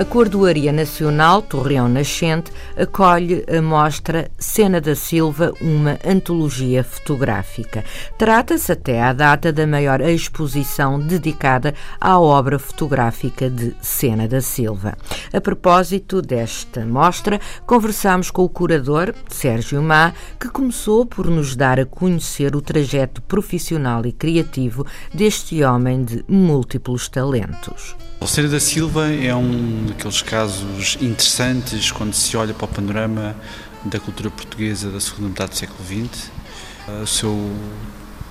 A Cordoaria Nacional Torreão Nascente acolhe a mostra Cena da Silva, uma antologia fotográfica. Trata-se até à data da maior exposição dedicada à obra fotográfica de Cena da Silva. A propósito desta mostra, conversamos com o curador, Sérgio Má, que começou por nos dar a conhecer o trajeto profissional e criativo deste homem de múltiplos talentos. Cena da Silva é um daqueles casos interessantes quando se olha para o panorama da cultura portuguesa da segunda metade do século XX. O seu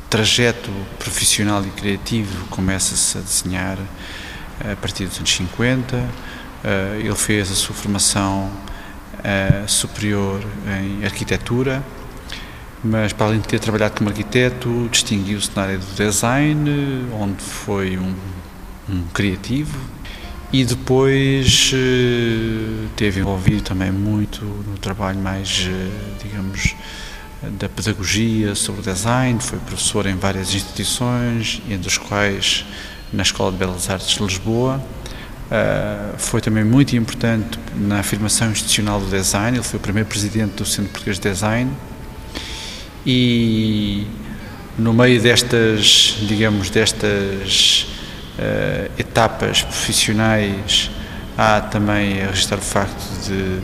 trajeto profissional e criativo começa-se a desenhar a partir dos anos 50. Ele fez a sua formação superior em arquitetura, mas para além de ter trabalhado como arquiteto, distinguiu-se na área do design, onde foi um, um criativo, e depois eh, teve envolvido também muito no trabalho mais, eh, digamos, da pedagogia sobre o design, foi professor em várias instituições, entre as quais na Escola de Belas Artes de Lisboa. Uh, foi também muito importante na afirmação institucional do design, ele foi o primeiro presidente do Centro Português de Design e no meio destas, digamos, destas uh, etapas profissionais, há também a registrar o facto de,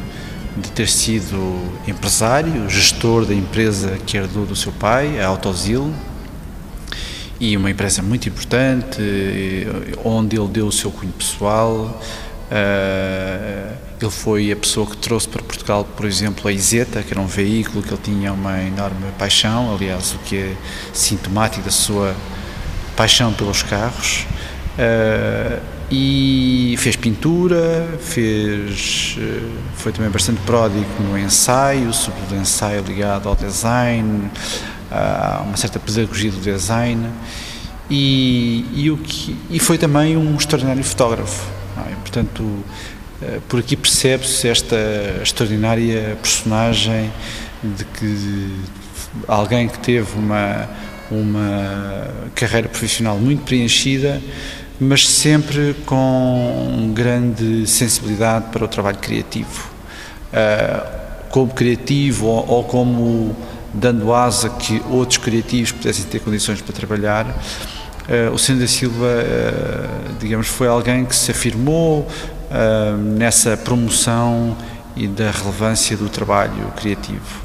de, ter sido empresário, gestor da empresa que herdou do seu pai, a Autosil, e uma empresa muito importante, onde ele deu o seu cunho pessoal. Uh, ele foi a pessoa que trouxe para Portugal, por exemplo, a Iseta, que era um veículo que ele tinha uma enorme paixão, aliás, o que é sintomático da sua paixão pelos carros. Uh, e fez pintura, fez, uh, foi também bastante pródigo no ensaio, sobretudo ensaio ligado ao design, a uma certa pedagogia do design, e, e, o que, e foi também um extraordinário fotógrafo. É? Portanto, uh, por aqui percebe-se esta extraordinária personagem de que alguém que teve uma, uma carreira profissional muito preenchida, mas sempre com grande sensibilidade para o trabalho criativo. Uh, como criativo ou, como dando asa que outros criativos pudessem ter condições para trabalhar, uh, o Senhor da Silva, uh, digamos, foi alguém que se afirmou nessa promoção e da relevância do trabalho criativo.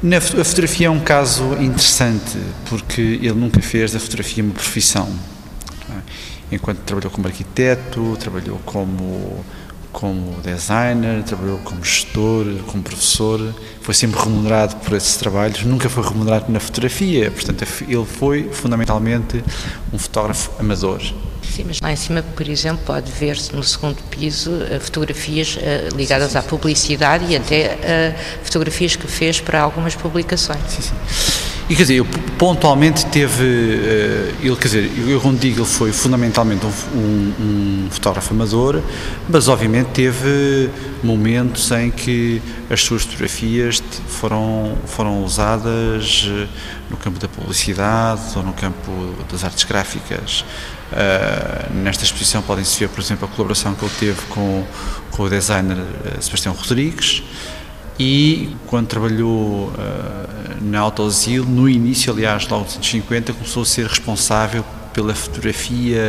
Na, a fotografia é um caso interessante porque ele nunca fez da fotografia uma profissão enquanto trabalhou como arquiteto, trabalhou como, como designer, trabalhou como gestor, como professor, foi sempre remunerado por esses trabalhos, nunca foi remunerado na fotografia, portanto ele foi fundamentalmente um fotógrafo amador. Sim, mas lá em cima, por exemplo, pode ver-se no segundo piso eh, fotografias eh, ligadas à publicidade e até eh, fotografias que fez para algumas publicações. Sim, sim. E quer dizer, eu, pontualmente teve, uh, ele, quer dizer, eu quando digo ele foi fundamentalmente um, um, um, fotógrafo amador, mas obviamente teve momentos em que as suas fotografias foram, foram usadas eh, no campo da publicidade ou no campo das artes gráficas. Uh, nesta exposição podem-se ver, por exemplo, a colaboração que ele teve com, com o designer Sebastião Rodrigues, e quando trabalhou uh, na Autosil, no início, aliás, logo nos anos 50, começou a ser responsável pela fotografia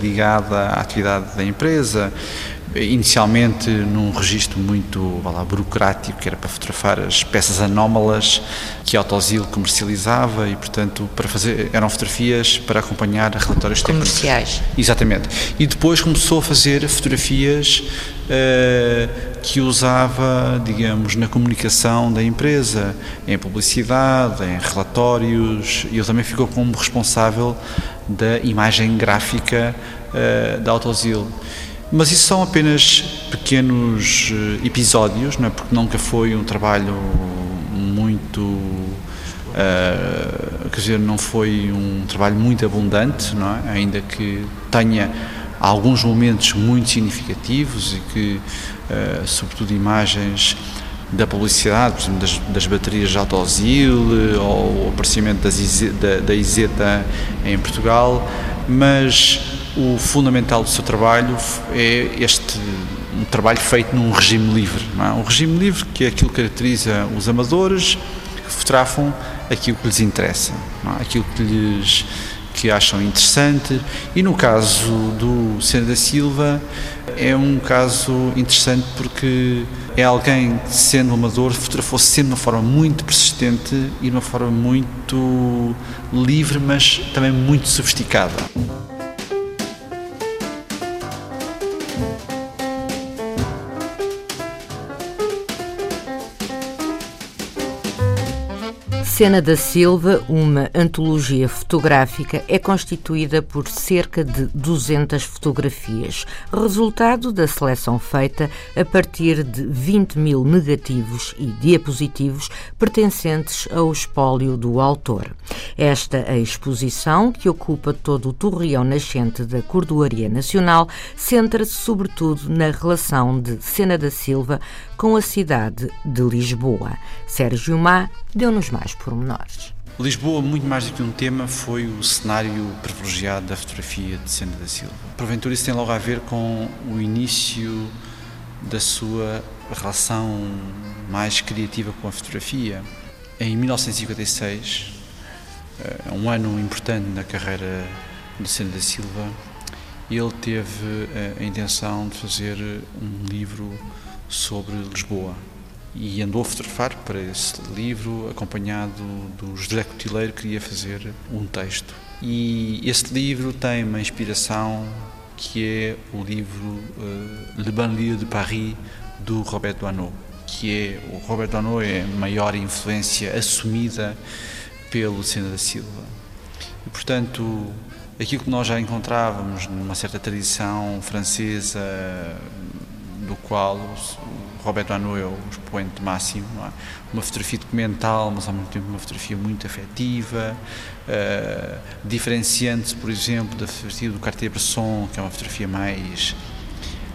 ligada à atividade da empresa, inicialmente num registro muito lá, burocrático, que era para fotografar as peças anómalas que a Autosil comercializava e, portanto, para fazer eram fotografias para acompanhar relatórios comerciais. Técnicos. Exatamente. E depois começou a fazer fotografias uh, que usava, digamos, na comunicação da empresa, em publicidade, em relatórios, e ele também ficou como responsável da imagem gráfica uh, da Autosil. Mas isso são apenas pequenos eh, episódios, não é? porque nunca foi um trabalho muito Uh, quer dizer, não foi um trabalho muito abundante, não é? ainda que tenha alguns momentos muito significativos e que, uh, sobretudo, imagens da publicidade, por exemplo, das, das baterias de autosil ou o aparecimento das, da, da Iseta em Portugal, mas o fundamental do seu trabalho é este um trabalho feito num regime livre. É? Um regime livre que é aquilo que caracteriza os amadores que fotografam aquilo que lhes interessa, é? aquilo que lhes que acham interessante e no caso do Senna da Silva é um caso interessante porque é alguém que sendo amador fotografou sempre de uma forma muito persistente e de uma forma muito livre mas também muito sofisticada. Sena da Silva, uma antologia fotográfica, é constituída por cerca de 200 fotografias, resultado da seleção feita a partir de 20 mil negativos e diapositivos pertencentes ao espólio do autor. Esta exposição, que ocupa todo o torreão nascente da Cordoaria Nacional, centra-se sobretudo na relação de Sena da Silva com a cidade de Lisboa. Sérgio Má deu-nos mais pormenores. Lisboa, muito mais do que um tema, foi o cenário privilegiado da fotografia de Sena da Silva. Porventura, isso tem logo a ver com o início da sua relação mais criativa com a fotografia. Em 1956, é um ano importante na carreira de Sena da Silva, ele teve eh, a intenção de fazer um livro sobre Lisboa e andou a fotografar para esse livro, acompanhado do José Cotileiro, que queria fazer um texto. E esse livro tem uma inspiração que é o livro uh, Le Banlieue de Paris, do Robert Doisneau, que é, o Robert Doisneau é a maior influência assumida pelo Lucena da Silva. E, portanto, aquilo que nós já encontrávamos numa certa tradição francesa, do qual Roberto Anu é o expoente máximo. É? Uma fotografia documental, mas ao mesmo tempo uma fotografia muito afetiva, uh, diferenciando-se, por exemplo, da fotografia do Cartier-Bresson, que é uma fotografia mais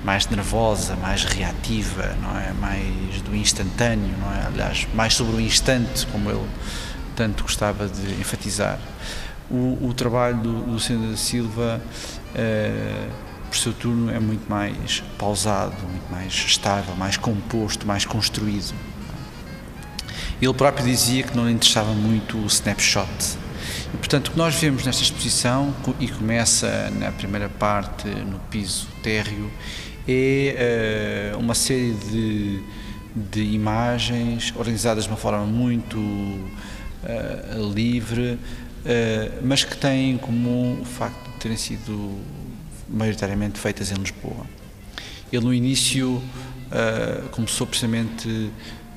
mais nervosa, mais reativa, não é? Mais do instantâneo, não é? Aliás, mais sobre o instante, como ele tanto gostava de enfatizar. O, o trabalho do, do da Silva uh, por seu turno é muito mais pausado, muito mais estável, mais composto, mais construído. Ele próprio dizia que não lhe interessava muito o snapshot. E, portanto, o que nós vemos nesta exposição, e começa na primeira parte, no piso térreo, é uh, uma série de, de imagens organizadas de uma forma muito uh, livre, uh, mas que têm em comum o facto de terem sido maioritariamente feitas em Lisboa. Ele no início uh, começou precisamente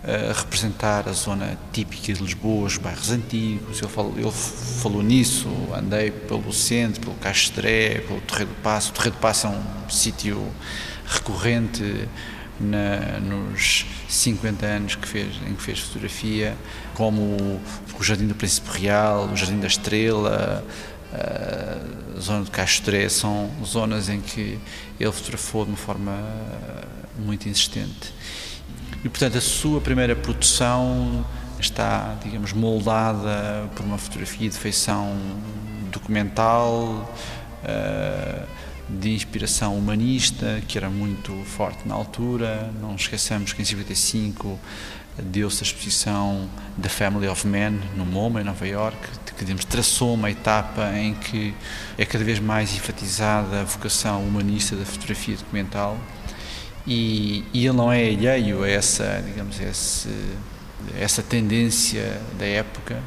a representar a zona típica de Lisboa, os bairros antigos. Ele falou, ele falou nisso, andei pelo centro, pelo Castré, pelo Torre do Passo. O Torre do Passo é um sítio recorrente na, nos 50 anos que fez, em que fez fotografia, como o, Jardim do Príncipe Real, o Jardim da Estrela, a zona de Castré são zonas em que ele fotografou de uma forma muito insistente. E, portanto, a sua primeira produção está, digamos, moldada por uma fotografia de feição documental, de inspiração humanista, que era muito forte na altura. Não esqueçamos que em 55 deu-se a exposição The Family of Men no MoMA, em Nova York, que digamos, traçou uma etapa em que é cada vez mais enfatizada a vocação humanista da fotografia documental. E, e ele não é alheio a essa, digamos, esse, essa tendência da época,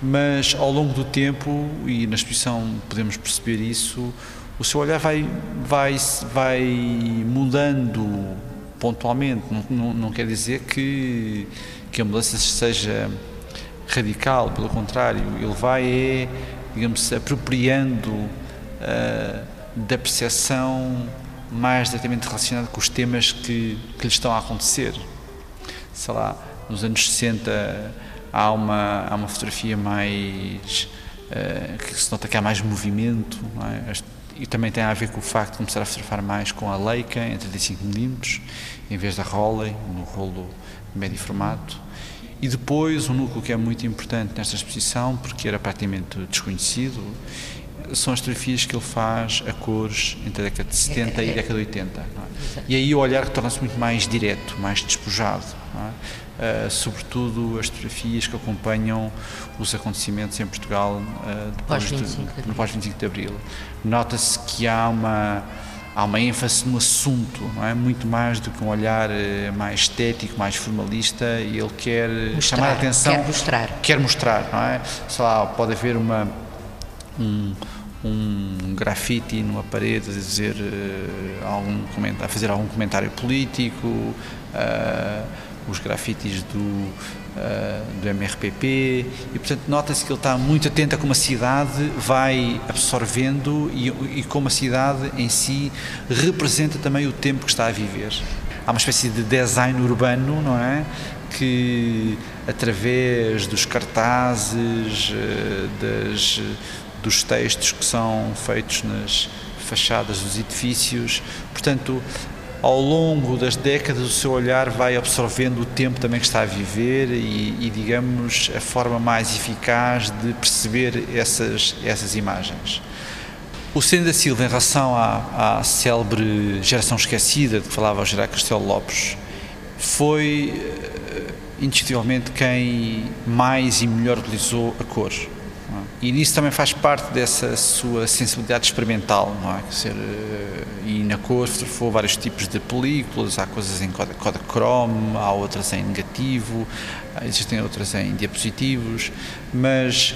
mas ao longo do tempo, e na exposição podemos perceber isso, o seu olhar vai, vai, vai mudando pontualmente, não, não, não quer dizer que, que a mudança seja radical, pelo contrário, ele vai, é, digamos, apropriando uh, da percepção mais diretamente relacionada com os temas que, que lhe estão a acontecer. Sei lá, nos anos 60 há uma, há uma fotografia mais. Uh, que se nota que há mais movimento, é? E também tem a ver com o facto de começar a fotografar mais com a Leica em 35mm, em vez da Roley, no rolo médio formato. E depois, um núcleo que é muito importante nesta exposição, porque era praticamente desconhecido, são as fotografias que ele faz a cores entre a década de 70 e a década de 80. É? E aí o olhar torna-se muito mais direto, mais despojado. Uh, sobretudo as fotografias que acompanham os acontecimentos em Portugal uh, depois pós de, no pós-25 de Abril. Nota-se que há uma há uma ênfase no assunto, não é? Muito mais do que um olhar uh, mais estético, mais formalista, e ele quer mostrar, chamar a atenção, quer mostrar, quer mostrar, não é? Sei lá, pode haver uma um, um grafite numa parede a dizer uh, algum a fazer algum comentário político, uh, os grafites do, uh, do MRPP e portanto nota-se que ele está muito atento a como a cidade vai absorvendo e, e como a cidade em si representa também o tempo que está a viver. Há uma espécie de design urbano, não é? Que através dos cartazes, das dos textos que são feitos nas fachadas dos edifícios. Portanto, ao longo das décadas, o seu olhar vai absorvendo o tempo também que está a viver e, e digamos, a forma mais eficaz de perceber essas, essas imagens. O Sena da Silva, em relação à, à célebre geração esquecida de que falava o Gerard Castelo Lopes, foi eh, indiscutivelmente quem mais e melhor utilizou a cor. E nisso também faz parte dessa sua sensibilidade experimental, não é? Dizer, eh, e na cor fotografou vários tipos de películas, há coisas em Kodachrome, há outras em negativo, existem outras em diapositivos, mas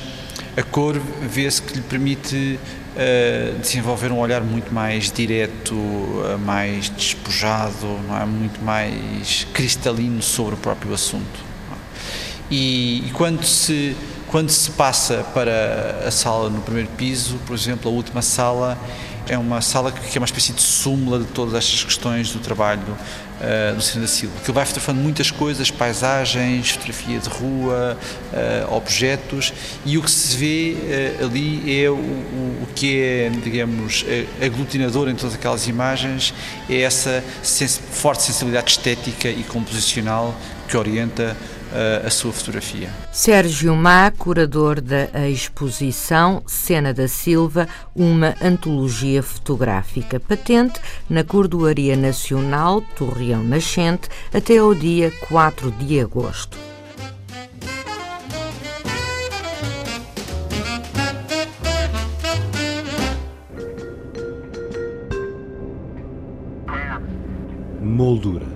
a cor vê-se que lhe permite uh, desenvolver um olhar muito mais direto, uh, mais despojado, é? muito mais cristalino sobre o próprio assunto. É? E, e quando se quando se passa para a sala no primeiro piso, por exemplo, a última sala é uma sala que é uma espécie de súmula de todas estas questões do trabalho uh, do Sena da Silva, que vai fotografando muitas coisas, paisagens, fotografia de rua, uh, objetos, e o que se vê uh, ali é o, o, que é, digamos, aglutinador em todas aquelas imagens, é essa sens forte sensibilidade estética e composicional que orienta a sua fotografia. Sérgio Má, curador da exposição Cena da Silva, uma antologia fotográfica patente na Cordoaria Nacional Torreão Nascente até ao dia 4 de agosto. Molduras